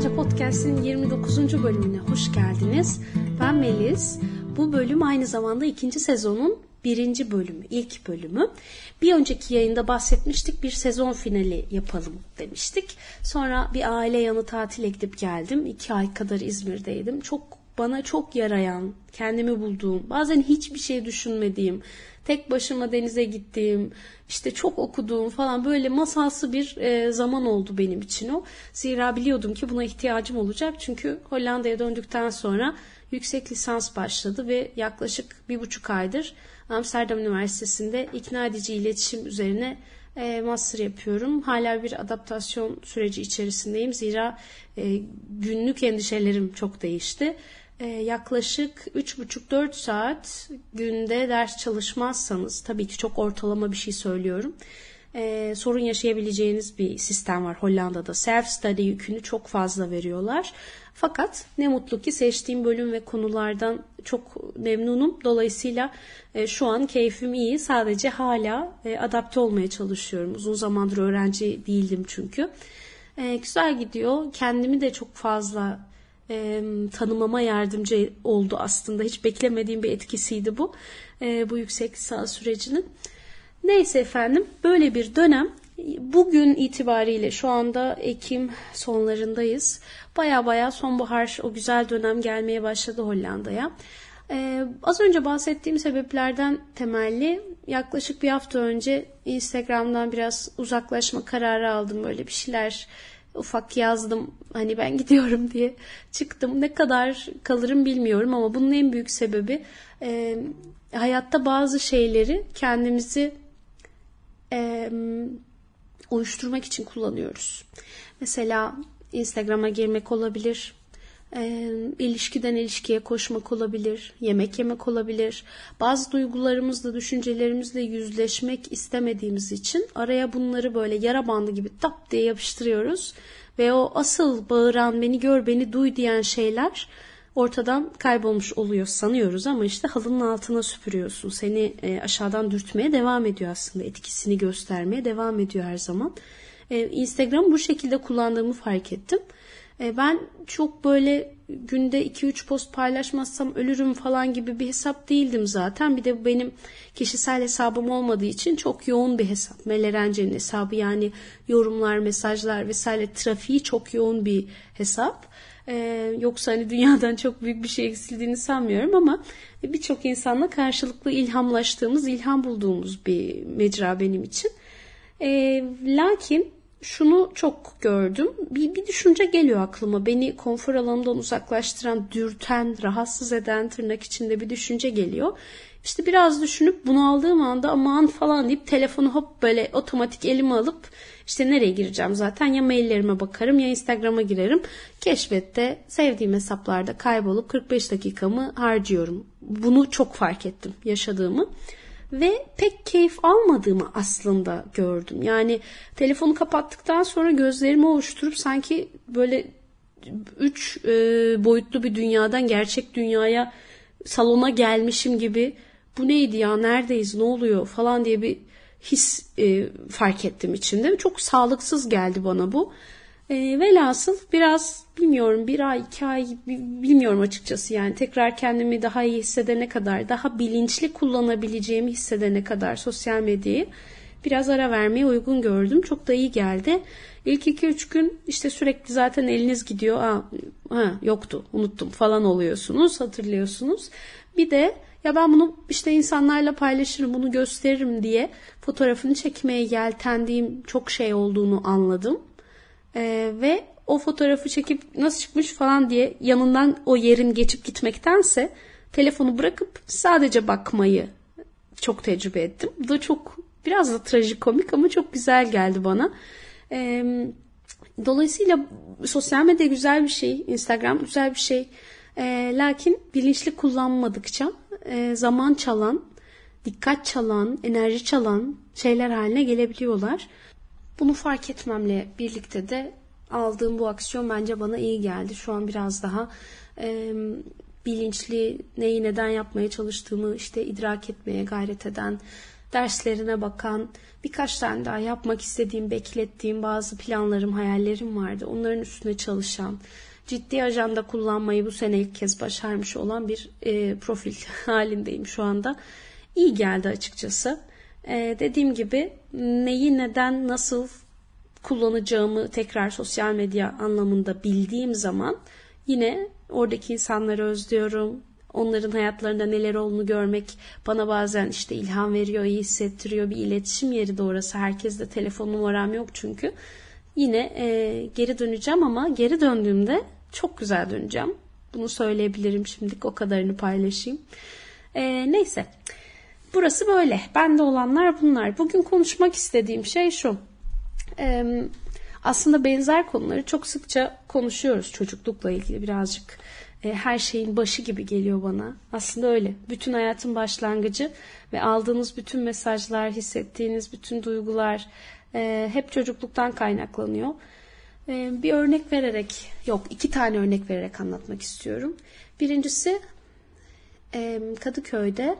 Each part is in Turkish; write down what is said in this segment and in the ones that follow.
Almanca Podcast'in 29. bölümüne hoş geldiniz. Ben Melis. Bu bölüm aynı zamanda ikinci sezonun birinci bölümü, ilk bölümü. Bir önceki yayında bahsetmiştik bir sezon finali yapalım demiştik. Sonra bir aile yanı tatile gidip geldim. İki ay kadar İzmir'deydim. Çok bana çok yarayan, kendimi bulduğum, bazen hiçbir şey düşünmediğim, tek başıma denize gittiğim, işte çok okuduğum falan böyle masalsı bir e, zaman oldu benim için o. Zira biliyordum ki buna ihtiyacım olacak. Çünkü Hollanda'ya döndükten sonra yüksek lisans başladı ve yaklaşık bir buçuk aydır Amsterdam Üniversitesi'nde ikna edici iletişim üzerine master yapıyorum. Hala bir adaptasyon süreci içerisindeyim. Zira e, günlük endişelerim çok değişti. E, yaklaşık 3,5-4 saat günde ders çalışmazsanız, tabii ki çok ortalama bir şey söylüyorum, e, sorun yaşayabileceğiniz bir sistem var Hollanda'da. Self-study yükünü çok fazla veriyorlar. Fakat ne mutlu ki seçtiğim bölüm ve konulardan çok memnunum. Dolayısıyla e, şu an keyfim iyi. Sadece hala e, adapte olmaya çalışıyorum. Uzun zamandır öğrenci değildim çünkü. E, güzel gidiyor. Kendimi de çok fazla e, tanımama yardımcı oldu aslında. Hiç beklemediğim bir etkisiydi bu. E, bu yüksek lisans sürecinin. Neyse efendim böyle bir dönem bugün itibariyle şu anda Ekim sonlarındayız. Baya baya sonbahar o güzel dönem gelmeye başladı Hollanda'ya. Ee, az önce bahsettiğim sebeplerden temelli yaklaşık bir hafta önce Instagram'dan biraz uzaklaşma kararı aldım. Böyle bir şeyler ufak yazdım hani ben gidiyorum diye çıktım. Ne kadar kalırım bilmiyorum ama bunun en büyük sebebi e, hayatta bazı şeyleri kendimizi e, uyuşturmak için kullanıyoruz. Mesela Instagram'a girmek olabilir, e, ilişkiden ilişkiye koşmak olabilir, yemek yemek olabilir. Bazı duygularımızla, düşüncelerimizle yüzleşmek istemediğimiz için araya bunları böyle yara bandı gibi tap diye yapıştırıyoruz. Ve o asıl bağıran, beni gör, beni duy diyen şeyler ortadan kaybolmuş oluyor sanıyoruz ama işte halının altına süpürüyorsun. Seni e, aşağıdan dürtmeye devam ediyor aslında. Etkisini göstermeye devam ediyor her zaman. E, Instagram bu şekilde kullandığımı fark ettim. E, ben çok böyle günde 2-3 post paylaşmazsam ölürüm falan gibi bir hesap değildim zaten. Bir de benim kişisel hesabım olmadığı için çok yoğun bir hesap. Melerence'nin hesabı yani yorumlar, mesajlar vesaire trafiği çok yoğun bir hesap. Ee, yoksa hani dünyadan çok büyük bir şey eksildiğini sanmıyorum ama birçok insanla karşılıklı ilhamlaştığımız, ilham bulduğumuz bir mecra benim için. Ee, lakin şunu çok gördüm. Bir, bir düşünce geliyor aklıma. Beni konfor alanından uzaklaştıran, dürten, rahatsız eden tırnak içinde bir düşünce geliyor. İşte biraz düşünüp bunu aldığım anda aman falan deyip telefonu hop böyle otomatik elime alıp işte nereye gireceğim zaten ya maillerime bakarım ya Instagram'a girerim. Keşfette sevdiğim hesaplarda kaybolup 45 dakikamı harcıyorum. Bunu çok fark ettim yaşadığımı ve pek keyif almadığımı aslında gördüm. Yani telefonu kapattıktan sonra gözlerimi oluşturup sanki böyle üç e, boyutlu bir dünyadan gerçek dünyaya salona gelmişim gibi bu neydi ya neredeyiz ne oluyor falan diye bir his e, fark ettim içinde. Çok sağlıksız geldi bana bu. E, velhasıl biraz bilmiyorum bir ay iki ay bilmiyorum açıkçası yani tekrar kendimi daha iyi hissedene kadar daha bilinçli kullanabileceğimi hissedene kadar sosyal medyayı biraz ara vermeye uygun gördüm. Çok da iyi geldi. İlk 2-3 gün işte sürekli zaten eliniz gidiyor. Aa, ha, yoktu unuttum falan oluyorsunuz hatırlıyorsunuz. Bir de ya ben bunu işte insanlarla paylaşırım, bunu gösteririm diye fotoğrafını çekmeye yeltendiğim çok şey olduğunu anladım. Ee, ve o fotoğrafı çekip nasıl çıkmış falan diye yanından o yerin geçip gitmektense telefonu bırakıp sadece bakmayı çok tecrübe ettim. Bu da çok biraz da trajikomik ama çok güzel geldi bana. Ee, dolayısıyla sosyal medya güzel bir şey, Instagram güzel bir şey. E, lakin bilinçli kullanmadıkça e, zaman çalan, dikkat çalan, enerji çalan şeyler haline gelebiliyorlar. Bunu fark etmemle birlikte de aldığım bu aksiyon bence bana iyi geldi. Şu an biraz daha e, bilinçli neyi neden yapmaya çalıştığımı işte idrak etmeye gayret eden derslerine bakan, birkaç tane daha yapmak istediğim, beklettiğim bazı planlarım, hayallerim vardı. Onların üstüne çalışan, ciddi ajanda kullanmayı bu sene ilk kez başarmış olan bir e, profil halindeyim şu anda. İyi geldi açıkçası. E, dediğim gibi neyi neden nasıl kullanacağımı tekrar sosyal medya anlamında bildiğim zaman yine oradaki insanları özlüyorum. Onların hayatlarında neler olduğunu görmek bana bazen işte ilham veriyor, iyi hissettiriyor. Bir iletişim yeri de orası. Herkeste telefon numaram yok çünkü. Yine e, geri döneceğim ama geri döndüğümde çok güzel döneceğim. Bunu söyleyebilirim şimdilik o kadarını paylaşayım. E, neyse. Burası böyle. Bende olanlar bunlar. Bugün konuşmak istediğim şey şu. E, aslında benzer konuları çok sıkça konuşuyoruz çocuklukla ilgili birazcık. E, her şeyin başı gibi geliyor bana. Aslında öyle. Bütün hayatın başlangıcı ve aldığınız bütün mesajlar, hissettiğiniz bütün duygular e, hep çocukluktan kaynaklanıyor. E, bir örnek vererek, yok iki tane örnek vererek anlatmak istiyorum. Birincisi Kadıköy'de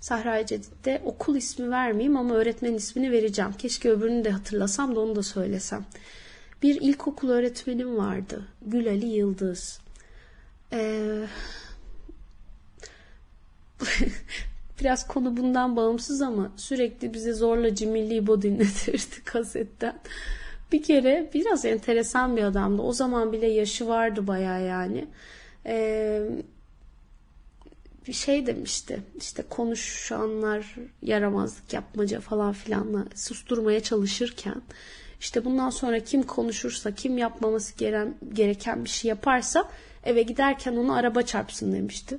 Sahra Cedid'de okul ismi vermeyeyim ama öğretmen ismini vereceğim. Keşke öbürünü de hatırlasam da onu da söylesem. Bir ilkokul öğretmenim vardı. Gül Ali Yıldız. Ee, biraz konu bundan bağımsız ama sürekli bize zorla Cimilli İbo dinletirdi kasetten. Bir kere biraz enteresan bir adamdı. O zaman bile yaşı vardı baya yani. Ee, bir şey demişti. İşte konuşanlar yaramazlık yapmaca falan filanla susturmaya çalışırken işte bundan sonra kim konuşursa, kim yapmaması gereken, gereken bir şey yaparsa eve giderken onu araba çarpsın demişti.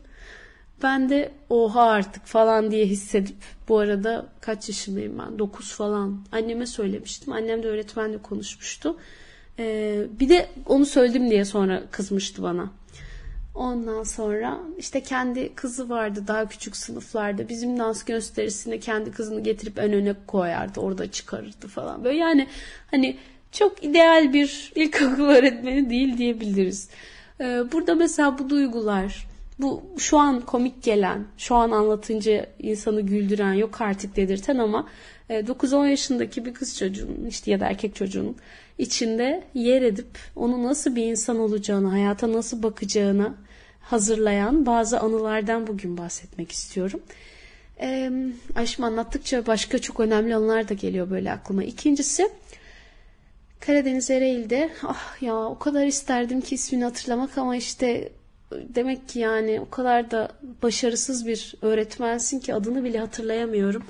Ben de oha artık falan diye hissedip bu arada kaç yaşındayım ben 9 falan anneme söylemiştim. Annem de öğretmenle konuşmuştu. Ee, bir de onu söyledim diye sonra kızmıştı bana. Ondan sonra işte kendi kızı vardı daha küçük sınıflarda. Bizim dans gösterisine kendi kızını getirip ön öne koyardı. Orada çıkarırdı falan. Böyle yani hani çok ideal bir ilkokul öğretmeni değil diyebiliriz. Ee, burada mesela bu duygular, bu şu an komik gelen, şu an anlatınca insanı güldüren, yok artık dedirten ama 9-10 e, yaşındaki bir kız çocuğunun işte ya da erkek çocuğunun içinde yer edip onu nasıl bir insan olacağını, hayata nasıl bakacağını hazırlayan bazı anılardan bugün bahsetmek istiyorum. Ee, Ayşem anlattıkça başka çok önemli anılar da geliyor böyle aklıma. İkincisi Karadeniz Ereğli'de ah ya o kadar isterdim ki ismini hatırlamak ama işte demek ki yani o kadar da başarısız bir öğretmensin ki adını bile hatırlayamıyorum.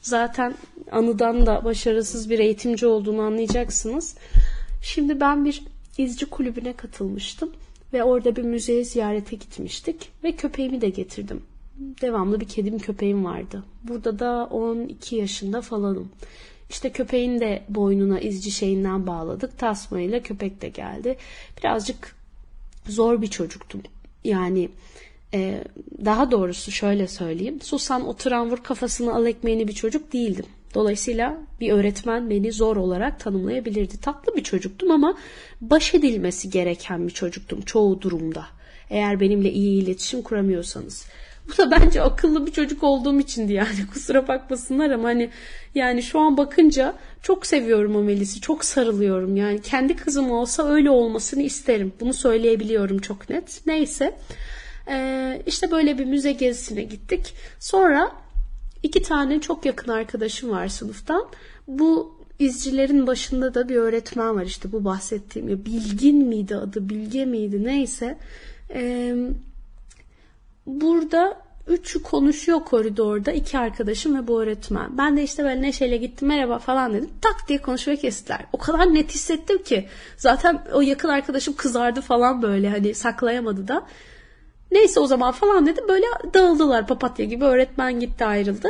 Zaten anıdan da başarısız bir eğitimci olduğunu anlayacaksınız. Şimdi ben bir izci kulübüne katılmıştım ve orada bir müzeye ziyarete gitmiştik ve köpeğimi de getirdim. Devamlı bir kedim köpeğim vardı. Burada da 12 yaşında falanım. İşte köpeğin de boynuna izci şeyinden bağladık. Tasmayla köpek de geldi. Birazcık zor bir çocuktum. Yani e, daha doğrusu şöyle söyleyeyim. Susan oturan vur kafasını al ekmeğini bir çocuk değildim. Dolayısıyla bir öğretmen beni zor olarak tanımlayabilirdi. Tatlı bir çocuktum ama baş edilmesi gereken bir çocuktum çoğu durumda. Eğer benimle iyi iletişim kuramıyorsanız. Bu da bence akıllı bir çocuk olduğum içindi yani. Kusura bakmasınlar ama hani yani şu an bakınca çok seviyorum o Melis'i çok sarılıyorum. Yani kendi kızım olsa öyle olmasını isterim. Bunu söyleyebiliyorum çok net. Neyse. Ee, işte böyle bir müze gezisine gittik. Sonra iki tane çok yakın arkadaşım var sınıftan. Bu izcilerin başında da bir öğretmen var. İşte bu bahsettiğim ya Bilgin miydi adı Bilge miydi? Neyse. Eee burada üçü konuşuyor koridorda iki arkadaşım ve bu öğretmen. Ben de işte böyle neşeyle gittim merhaba falan dedim. Tak diye konuşmayı kestiler. O kadar net hissettim ki. Zaten o yakın arkadaşım kızardı falan böyle hani saklayamadı da. Neyse o zaman falan dedim böyle dağıldılar papatya gibi öğretmen gitti ayrıldı.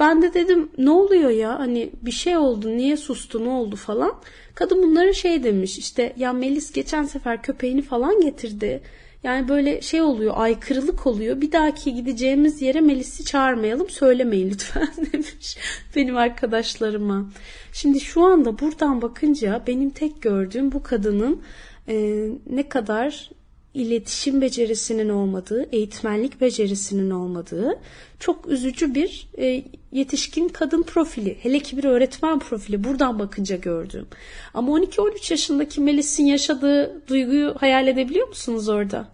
Ben de dedim ne oluyor ya hani bir şey oldu niye sustu ne oldu falan. Kadın bunlara şey demiş işte ya Melis geçen sefer köpeğini falan getirdi yani böyle şey oluyor, aykırılık oluyor. Bir dahaki gideceğimiz yere Melis'i çağırmayalım, söylemeyin lütfen demiş benim arkadaşlarıma. Şimdi şu anda buradan bakınca benim tek gördüğüm bu kadının e, ne kadar iletişim becerisinin olmadığı, eğitmenlik becerisinin olmadığı çok üzücü bir e, yetişkin kadın profili. Hele ki bir öğretmen profili buradan bakınca gördüğüm. Ama 12-13 yaşındaki Melis'in yaşadığı duyguyu hayal edebiliyor musunuz orada?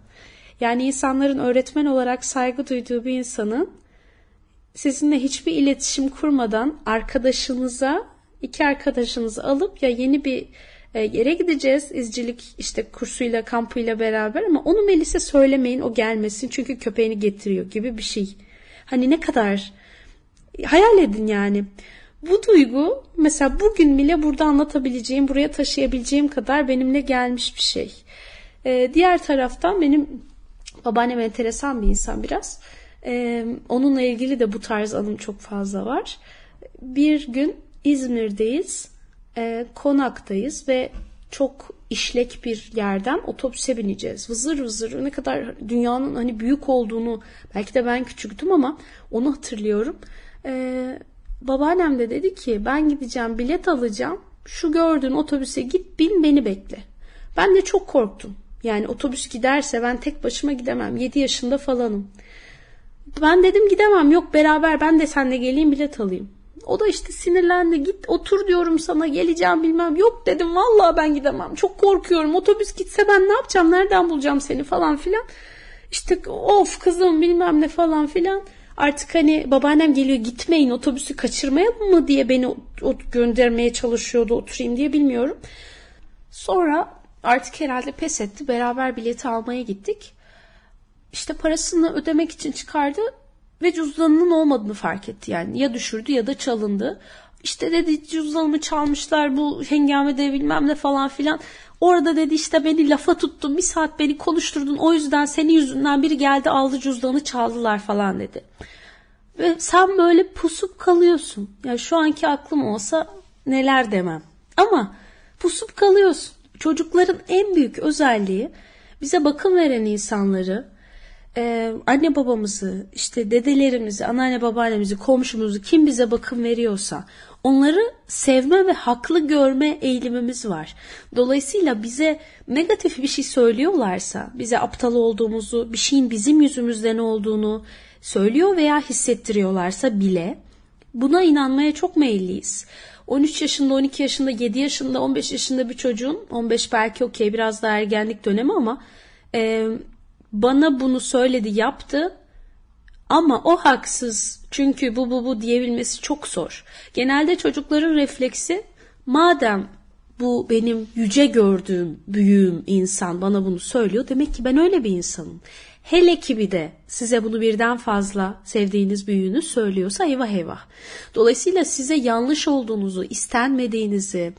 Yani insanların öğretmen olarak saygı duyduğu bir insanın sizinle hiçbir iletişim kurmadan arkadaşınıza, iki arkadaşınızı alıp ya yeni bir e, yere gideceğiz izcilik işte kursuyla kampıyla beraber ama onu Melis'e söylemeyin o gelmesin çünkü köpeğini getiriyor gibi bir şey. Hani ne kadar hayal edin yani. Bu duygu mesela bugün bile burada anlatabileceğim, buraya taşıyabileceğim kadar benimle gelmiş bir şey. Ee, diğer taraftan benim babaannem enteresan bir insan biraz. Ee, onunla ilgili de bu tarz anım çok fazla var. Bir gün İzmir'deyiz e, konaktayız ve çok işlek bir yerden otobüse bineceğiz. Vızır vızır ne kadar dünyanın hani büyük olduğunu belki de ben küçüktüm ama onu hatırlıyorum. Ee, babaannem de dedi ki ben gideceğim bilet alacağım. Şu gördüğün otobüse git bin beni bekle. Ben de çok korktum. Yani otobüs giderse ben tek başıma gidemem. 7 yaşında falanım. Ben dedim gidemem. Yok beraber ben de seninle geleyim bilet alayım. O da işte sinirlendi. Git otur diyorum sana geleceğim bilmem. Yok dedim vallahi ben gidemem. Çok korkuyorum. Otobüs gitse ben ne yapacağım? Nereden bulacağım seni falan filan. İşte of kızım bilmem ne falan filan. Artık hani babaannem geliyor gitmeyin otobüsü kaçırmayalım mı diye beni göndermeye çalışıyordu oturayım diye bilmiyorum. Sonra artık herhalde pes etti. Beraber bileti almaya gittik. İşte parasını ödemek için çıkardı ve cüzdanının olmadığını fark etti yani. Ya düşürdü ya da çalındı. İşte dedi cüzdanımı çalmışlar bu hengamede bilmem ne falan filan. Orada dedi işte beni lafa tuttun bir saat beni konuşturdun o yüzden senin yüzünden biri geldi aldı cüzdanı çaldılar falan dedi. Ve sen böyle pusup kalıyorsun. Ya yani şu anki aklım olsa neler demem. Ama pusup kalıyorsun. Çocukların en büyük özelliği bize bakım veren insanları e, anne babamızı, işte dedelerimizi, anneanne babaannemizi, komşumuzu kim bize bakım veriyorsa onları sevme ve haklı görme eğilimimiz var. Dolayısıyla bize negatif bir şey söylüyorlarsa, bize aptal olduğumuzu, bir şeyin bizim yüzümüzden olduğunu söylüyor veya hissettiriyorlarsa bile buna inanmaya çok meyilliyiz. 13 yaşında, 12 yaşında, 7 yaşında, 15 yaşında bir çocuğun, 15 belki okey biraz daha ergenlik dönemi ama e, bana bunu söyledi yaptı ama o haksız çünkü bu bu bu diyebilmesi çok zor. Genelde çocukların refleksi madem bu benim yüce gördüğüm büyüğüm insan bana bunu söylüyor demek ki ben öyle bir insanım. Hele ki bir de size bunu birden fazla sevdiğiniz büyüğünüz söylüyorsa eyvah eyvah. Dolayısıyla size yanlış olduğunuzu, istenmediğinizi,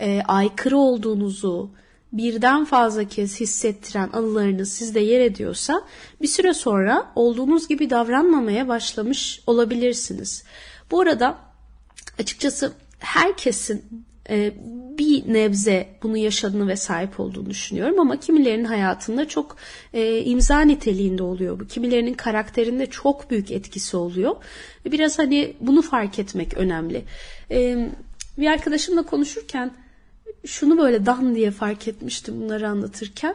e, aykırı olduğunuzu, birden fazla kez hissettiren anılarınız sizde yer ediyorsa bir süre sonra olduğunuz gibi davranmamaya başlamış olabilirsiniz. Bu arada açıkçası herkesin bir nebze bunu yaşadığını ve sahip olduğunu düşünüyorum ama kimilerinin hayatında çok e, imza niteliğinde oluyor bu. Kimilerinin karakterinde çok büyük etkisi oluyor. Biraz hani bunu fark etmek önemli. E, bir arkadaşımla konuşurken şunu böyle dan diye fark etmiştim bunları anlatırken.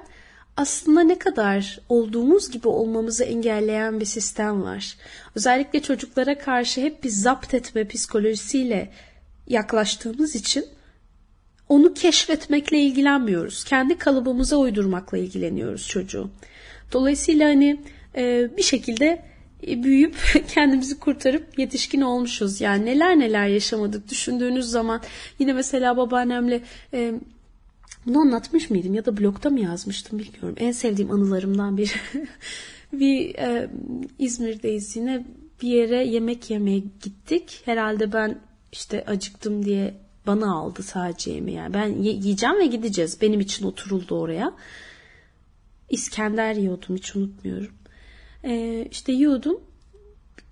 Aslında ne kadar olduğumuz gibi olmamızı engelleyen bir sistem var. Özellikle çocuklara karşı hep bir zapt etme psikolojisiyle yaklaştığımız için onu keşfetmekle ilgilenmiyoruz. Kendi kalıbımıza uydurmakla ilgileniyoruz çocuğu. Dolayısıyla hani bir şekilde e, büyüyüp kendimizi kurtarıp yetişkin olmuşuz. Yani neler neler yaşamadık düşündüğünüz zaman yine mesela babaannemle e, bunu anlatmış mıydım ya da blogda mı yazmıştım bilmiyorum. En sevdiğim anılarımdan bir bir e, İzmir'deyiz yine bir yere yemek yemeye gittik. Herhalde ben işte acıktım diye bana aldı sadece yemeği. Yani ben yiyeceğim ve gideceğiz. Benim için oturuldu oraya. İskender yiyordum hiç unutmuyorum. Ee, işte yiyordum.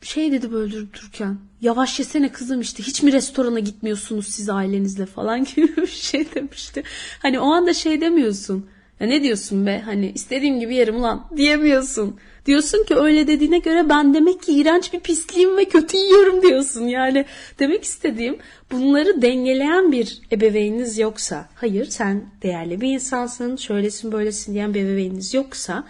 Şey dedi böyle durup dururken. Yavaş yesene kızım işte hiç mi restorana gitmiyorsunuz siz ailenizle falan gibi bir şey demişti. Hani o anda şey demiyorsun. Ya ne diyorsun be hani istediğim gibi yerim lan diyemiyorsun. Diyorsun ki öyle dediğine göre ben demek ki iğrenç bir pisliğim ve kötü yiyorum diyorsun. Yani demek istediğim bunları dengeleyen bir ebeveyniniz yoksa, hayır sen değerli bir insansın, şöylesin böylesin diyen bir ebeveyniniz yoksa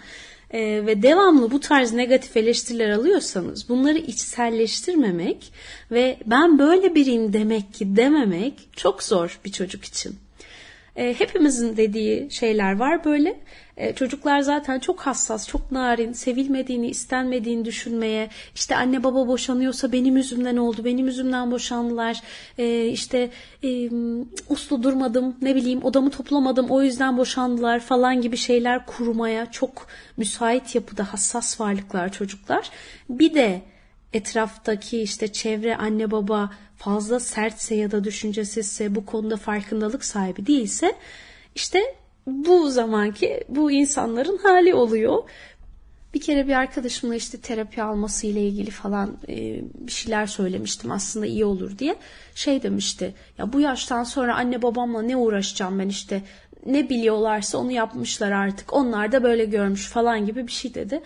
e, ve devamlı bu tarz negatif eleştiriler alıyorsanız bunları içselleştirmemek ve ben böyle biriyim demek ki dememek çok zor bir çocuk için. E, hepimizin dediği şeyler var böyle. E, çocuklar zaten çok hassas, çok narin, sevilmediğini, istenmediğini düşünmeye, işte anne baba boşanıyorsa benim yüzümden oldu, benim yüzümden boşandılar, e, işte e, uslu durmadım, ne bileyim odamı toplamadım, o yüzden boşandılar falan gibi şeyler kurmaya çok müsait yapıda hassas varlıklar çocuklar. Bir de etraftaki işte çevre anne baba fazla sertse ya da düşüncesizse bu konuda farkındalık sahibi değilse işte bu zamanki bu insanların hali oluyor. Bir kere bir arkadaşımla işte terapi alması ile ilgili falan e, bir şeyler söylemiştim aslında iyi olur diye. Şey demişti ya bu yaştan sonra anne babamla ne uğraşacağım ben işte ne biliyorlarsa onu yapmışlar artık onlar da böyle görmüş falan gibi bir şey dedi.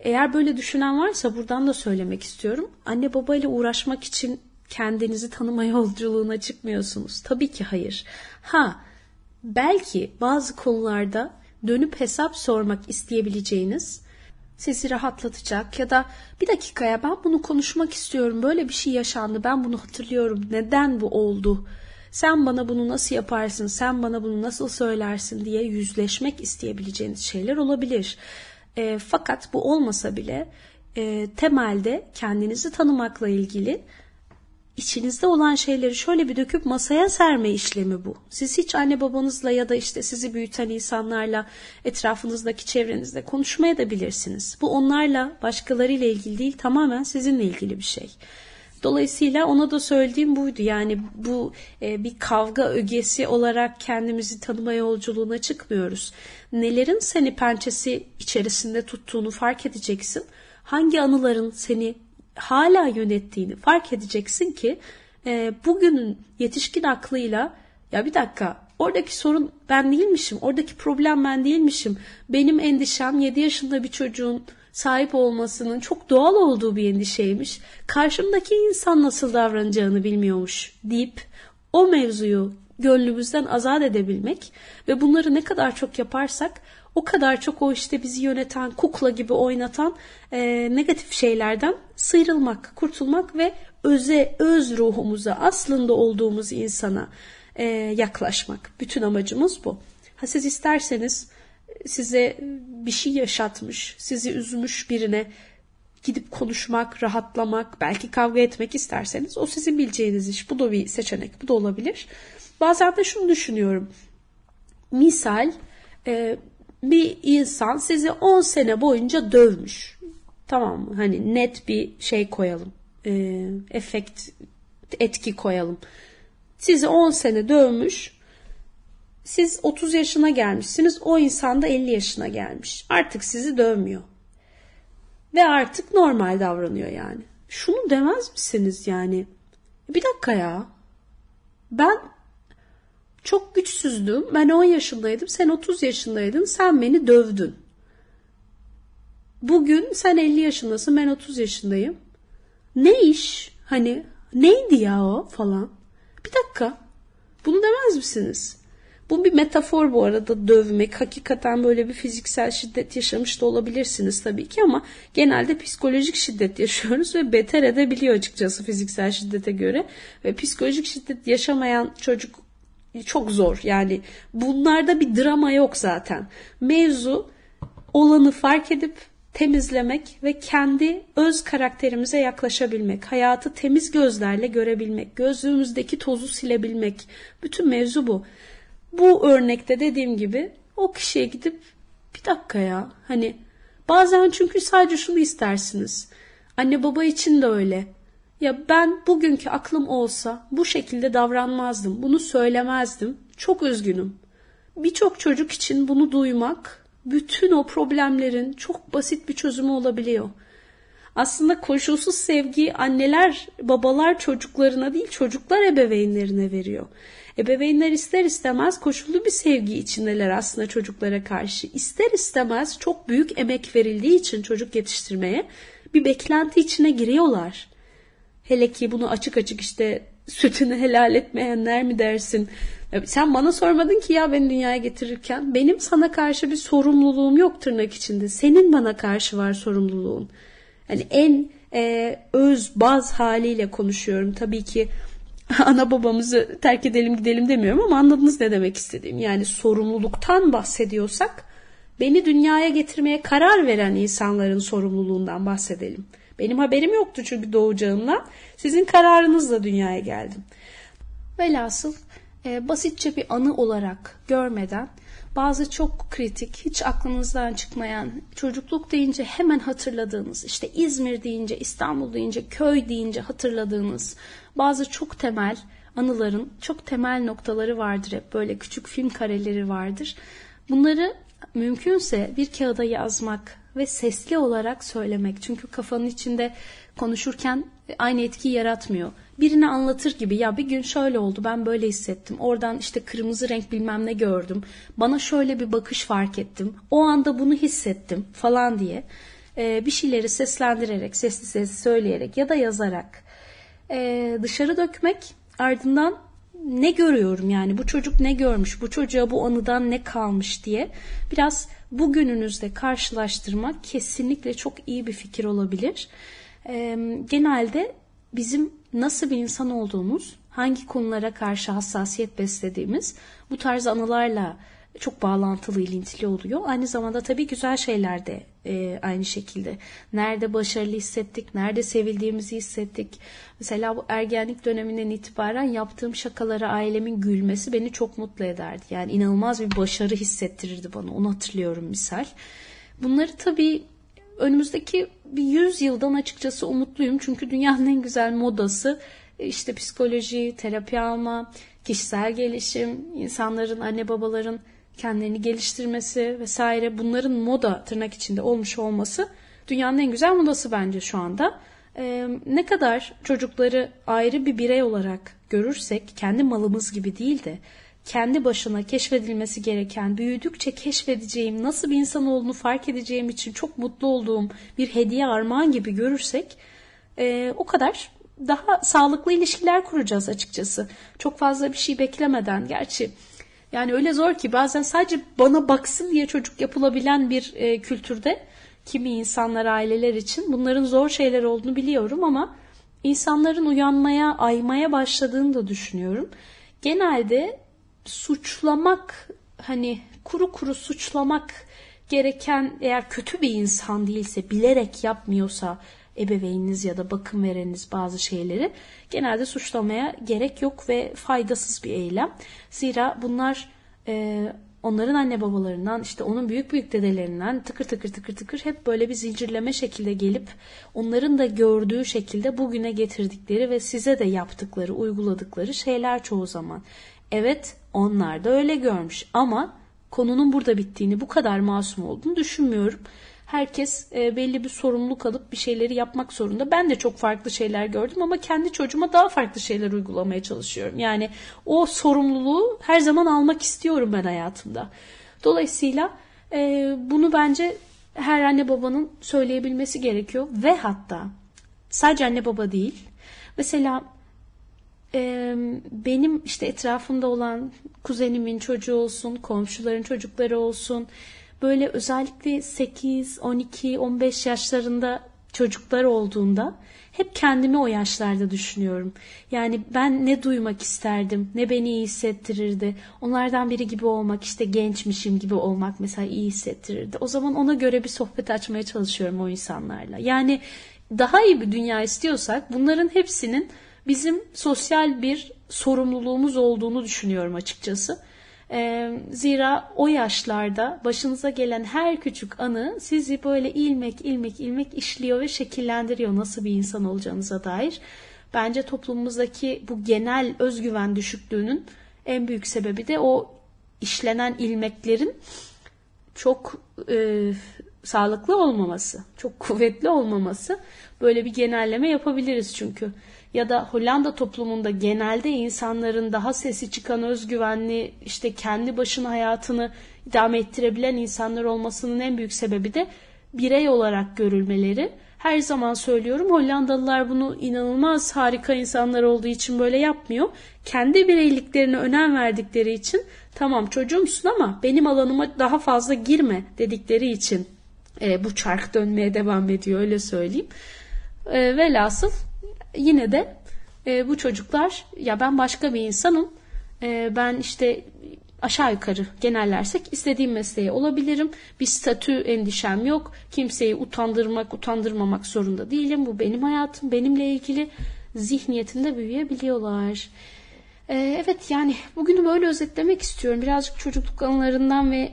Eğer böyle düşünen varsa buradan da söylemek istiyorum. Anne babayla uğraşmak için kendinizi tanıma yolculuğuna çıkmıyorsunuz. Tabii ki hayır. Ha belki bazı konularda dönüp hesap sormak isteyebileceğiniz sizi rahatlatacak ya da bir dakikaya ben bunu konuşmak istiyorum. Böyle bir şey yaşandı. Ben bunu hatırlıyorum. Neden bu oldu? Sen bana bunu nasıl yaparsın? Sen bana bunu nasıl söylersin diye yüzleşmek isteyebileceğiniz şeyler olabilir. E, fakat bu olmasa bile e, temelde kendinizi tanımakla ilgili içinizde olan şeyleri şöyle bir döküp masaya serme işlemi bu. Siz hiç anne babanızla ya da işte sizi büyüten insanlarla etrafınızdaki çevrenizde konuşmaya da bilirsiniz. Bu onlarla başkalarıyla ilgili değil tamamen sizinle ilgili bir şey. Dolayısıyla ona da söylediğim buydu. Yani bu e, bir kavga ögesi olarak kendimizi tanıma yolculuğuna çıkmıyoruz. Nelerin seni pençesi içerisinde tuttuğunu fark edeceksin. Hangi anıların seni hala yönettiğini fark edeceksin ki e, bugünün yetişkin aklıyla ya bir dakika oradaki sorun ben değilmişim, oradaki problem ben değilmişim. Benim endişem 7 yaşında bir çocuğun sahip olmasının çok doğal olduğu bir endişeymiş. Karşımdaki insan nasıl davranacağını bilmiyormuş deyip o mevzuyu gönlümüzden azat edebilmek ve bunları ne kadar çok yaparsak o kadar çok o işte bizi yöneten, kukla gibi oynatan e, negatif şeylerden sıyrılmak, kurtulmak ve öze, öz ruhumuza, aslında olduğumuz insana e, yaklaşmak. Bütün amacımız bu. Ha siz isterseniz size bir şey yaşatmış, sizi üzmüş birine gidip konuşmak, rahatlamak, belki kavga etmek isterseniz o sizin bileceğiniz iş. Bu da bir seçenek, bu da olabilir. Bazen de şunu düşünüyorum. Misal e, bir insan sizi 10 sene boyunca dövmüş. Tamam mı? Hani net bir şey koyalım. E, efekt, etki koyalım. Sizi 10 sene dövmüş. Siz 30 yaşına gelmişsiniz. O insan da 50 yaşına gelmiş. Artık sizi dövmüyor. Ve artık normal davranıyor yani. Şunu demez misiniz yani? Bir dakika ya. Ben çok güçsüzdüm. Ben 10 yaşındaydım. Sen 30 yaşındaydın. Sen beni dövdün. Bugün sen 50 yaşındasın. Ben 30 yaşındayım. Ne iş? Hani neydi ya o falan. Bir dakika. Bunu demez misiniz? Bu bir metafor bu arada dövmek. Hakikaten böyle bir fiziksel şiddet yaşamış da olabilirsiniz tabii ki ama genelde psikolojik şiddet yaşıyoruz ve beter edebiliyor açıkçası fiziksel şiddete göre. Ve psikolojik şiddet yaşamayan çocuk çok zor. Yani bunlarda bir drama yok zaten. Mevzu olanı fark edip temizlemek ve kendi öz karakterimize yaklaşabilmek, hayatı temiz gözlerle görebilmek, gözlüğümüzdeki tozu silebilmek. Bütün mevzu bu. Bu örnekte dediğim gibi o kişiye gidip bir dakika ya hani bazen çünkü sadece şunu istersiniz. Anne baba için de öyle. Ya ben bugünkü aklım olsa bu şekilde davranmazdım. Bunu söylemezdim. Çok üzgünüm. Birçok çocuk için bunu duymak bütün o problemlerin çok basit bir çözümü olabiliyor. Aslında koşulsuz sevgi anneler, babalar çocuklarına değil çocuklar ebeveynlerine veriyor. Ebeveynler ister istemez koşullu bir sevgi içindeler aslında çocuklara karşı. İster istemez çok büyük emek verildiği için çocuk yetiştirmeye bir beklenti içine giriyorlar. Hele ki bunu açık açık işte sütünü helal etmeyenler mi dersin? Sen bana sormadın ki ya beni dünyaya getirirken. Benim sana karşı bir sorumluluğum yok tırnak içinde. Senin bana karşı var sorumluluğun. Yani en e, öz baz haliyle konuşuyorum. Tabii ki ana babamızı terk edelim gidelim demiyorum ama anladınız ne demek istediğim. Yani sorumluluktan bahsediyorsak beni dünyaya getirmeye karar veren insanların sorumluluğundan bahsedelim. Benim haberim yoktu çünkü doğacağımdan. Sizin kararınızla dünyaya geldim. Velhasıl e, basitçe bir anı olarak görmeden bazı çok kritik, hiç aklınızdan çıkmayan, çocukluk deyince hemen hatırladığınız, işte İzmir deyince, İstanbul deyince, köy deyince hatırladığınız bazı çok temel anıların çok temel noktaları vardır hep böyle küçük film kareleri vardır. Bunları mümkünse bir kağıda yazmak ve sesli olarak söylemek. Çünkü kafanın içinde konuşurken aynı etkiyi yaratmıyor. Birine anlatır gibi ya bir gün şöyle oldu ben böyle hissettim. Oradan işte kırmızı renk bilmem ne gördüm. Bana şöyle bir bakış fark ettim. O anda bunu hissettim falan diye e, bir şeyleri seslendirerek, sesli sesli söyleyerek ya da yazarak e, dışarı dökmek ardından ne görüyorum yani bu çocuk ne görmüş, bu çocuğa bu anıdan ne kalmış diye biraz bugününüzde karşılaştırmak kesinlikle çok iyi bir fikir olabilir. Genelde bizim nasıl bir insan olduğumuz, hangi konulara karşı hassasiyet beslediğimiz bu tarz anılarla çok bağlantılı, ilintili oluyor. Aynı zamanda tabii güzel şeyler de e, aynı şekilde. Nerede başarılı hissettik, nerede sevildiğimizi hissettik. Mesela bu ergenlik döneminden itibaren yaptığım şakalara ailemin gülmesi beni çok mutlu ederdi. Yani inanılmaz bir başarı hissettirirdi bana. Onu hatırlıyorum misal. Bunları tabii önümüzdeki bir yüz yıldan açıkçası umutluyum. Çünkü dünyanın en güzel modası işte psikoloji, terapi alma, kişisel gelişim, insanların, anne babaların kendilerini geliştirmesi vesaire bunların moda tırnak içinde olmuş olması dünyanın en güzel modası bence şu anda. Ee, ne kadar çocukları ayrı bir birey olarak görürsek kendi malımız gibi değil de kendi başına keşfedilmesi gereken, büyüdükçe keşfedeceğim, nasıl bir insan olduğunu fark edeceğim için çok mutlu olduğum bir hediye armağan gibi görürsek e, o kadar daha sağlıklı ilişkiler kuracağız açıkçası. Çok fazla bir şey beklemeden. Gerçi yani öyle zor ki bazen sadece bana baksın diye çocuk yapılabilen bir e, kültürde kimi insanlar, aileler için bunların zor şeyler olduğunu biliyorum ama insanların uyanmaya, aymaya başladığını da düşünüyorum. Genelde suçlamak hani kuru kuru suçlamak gereken eğer kötü bir insan değilse bilerek yapmıyorsa ebeveyniniz ya da bakım vereniniz bazı şeyleri genelde suçlamaya gerek yok ve faydasız bir eylem. Zira bunlar e, onların anne babalarından işte onun büyük büyük dedelerinden tıkır tıkır tıkır tıkır hep böyle bir zincirleme şekilde gelip onların da gördüğü şekilde bugüne getirdikleri ve size de yaptıkları, uyguladıkları şeyler çoğu zaman. Evet onlar da öyle görmüş ama konunun burada bittiğini, bu kadar masum olduğunu düşünmüyorum. Herkes e, belli bir sorumluluk alıp bir şeyleri yapmak zorunda. Ben de çok farklı şeyler gördüm ama kendi çocuğuma daha farklı şeyler uygulamaya çalışıyorum. Yani o sorumluluğu her zaman almak istiyorum ben hayatımda. Dolayısıyla e, bunu bence her anne babanın söyleyebilmesi gerekiyor ve hatta sadece anne baba değil. Mesela benim işte etrafımda olan kuzenimin çocuğu olsun, komşuların çocukları olsun, böyle özellikle 8, 12, 15 yaşlarında çocuklar olduğunda hep kendimi o yaşlarda düşünüyorum. Yani ben ne duymak isterdim, ne beni iyi hissettirirdi. Onlardan biri gibi olmak, işte gençmişim gibi olmak mesela iyi hissettirirdi. O zaman ona göre bir sohbet açmaya çalışıyorum o insanlarla. Yani daha iyi bir dünya istiyorsak bunların hepsinin bizim sosyal bir sorumluluğumuz olduğunu düşünüyorum açıkçası. E, zira o yaşlarda başınıza gelen her küçük anı sizi böyle ilmek ilmek ilmek işliyor ve şekillendiriyor nasıl bir insan olacağınıza dair. Bence toplumumuzdaki bu genel özgüven düşüklüğünün en büyük sebebi de o işlenen ilmeklerin çok e, sağlıklı olmaması, çok kuvvetli olmaması böyle bir genelleme yapabiliriz çünkü. Ya da Hollanda toplumunda genelde insanların daha sesi çıkan özgüvenli işte kendi başına hayatını idame ettirebilen insanlar olmasının en büyük sebebi de birey olarak görülmeleri. Her zaman söylüyorum Hollandalılar bunu inanılmaz harika insanlar olduğu için böyle yapmıyor. Kendi bireyliklerine önem verdikleri için tamam çocuğumsun ama benim alanıma daha fazla girme dedikleri için e, bu çark dönmeye devam ediyor öyle söyleyeyim. E, velhasıl yine de e, bu çocuklar ya ben başka bir insanım. E, ben işte aşağı yukarı genellersek istediğim mesleğe olabilirim. Bir statü endişem yok. Kimseyi utandırmak, utandırmamak zorunda değilim. Bu benim hayatım, benimle ilgili zihniyetinde büyüyebiliyorlar. Ee, evet yani bugünü böyle özetlemek istiyorum. Birazcık çocukluk anılarından ve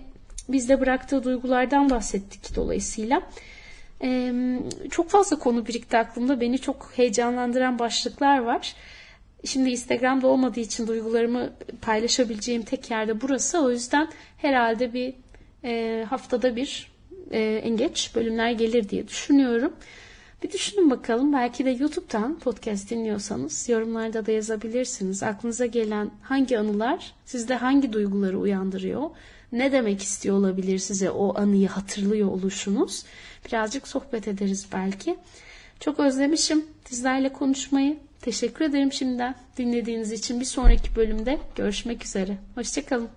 bizde bıraktığı duygulardan bahsettik dolayısıyla. Çok fazla konu birikti aklımda. Beni çok heyecanlandıran başlıklar var. Şimdi Instagram'da olmadığı için duygularımı paylaşabileceğim tek yerde burası. O yüzden herhalde bir e, haftada bir e, en geç bölümler gelir diye düşünüyorum. Bir düşünün bakalım. Belki de YouTube'dan podcast dinliyorsanız yorumlarda da yazabilirsiniz. Aklınıza gelen hangi anılar sizde hangi duyguları uyandırıyor? Ne demek istiyor olabilir size o anıyı hatırlıyor oluşunuz? Birazcık sohbet ederiz belki. Çok özlemişim sizlerle konuşmayı. Teşekkür ederim şimdiden dinlediğiniz için. Bir sonraki bölümde görüşmek üzere. Hoşçakalın.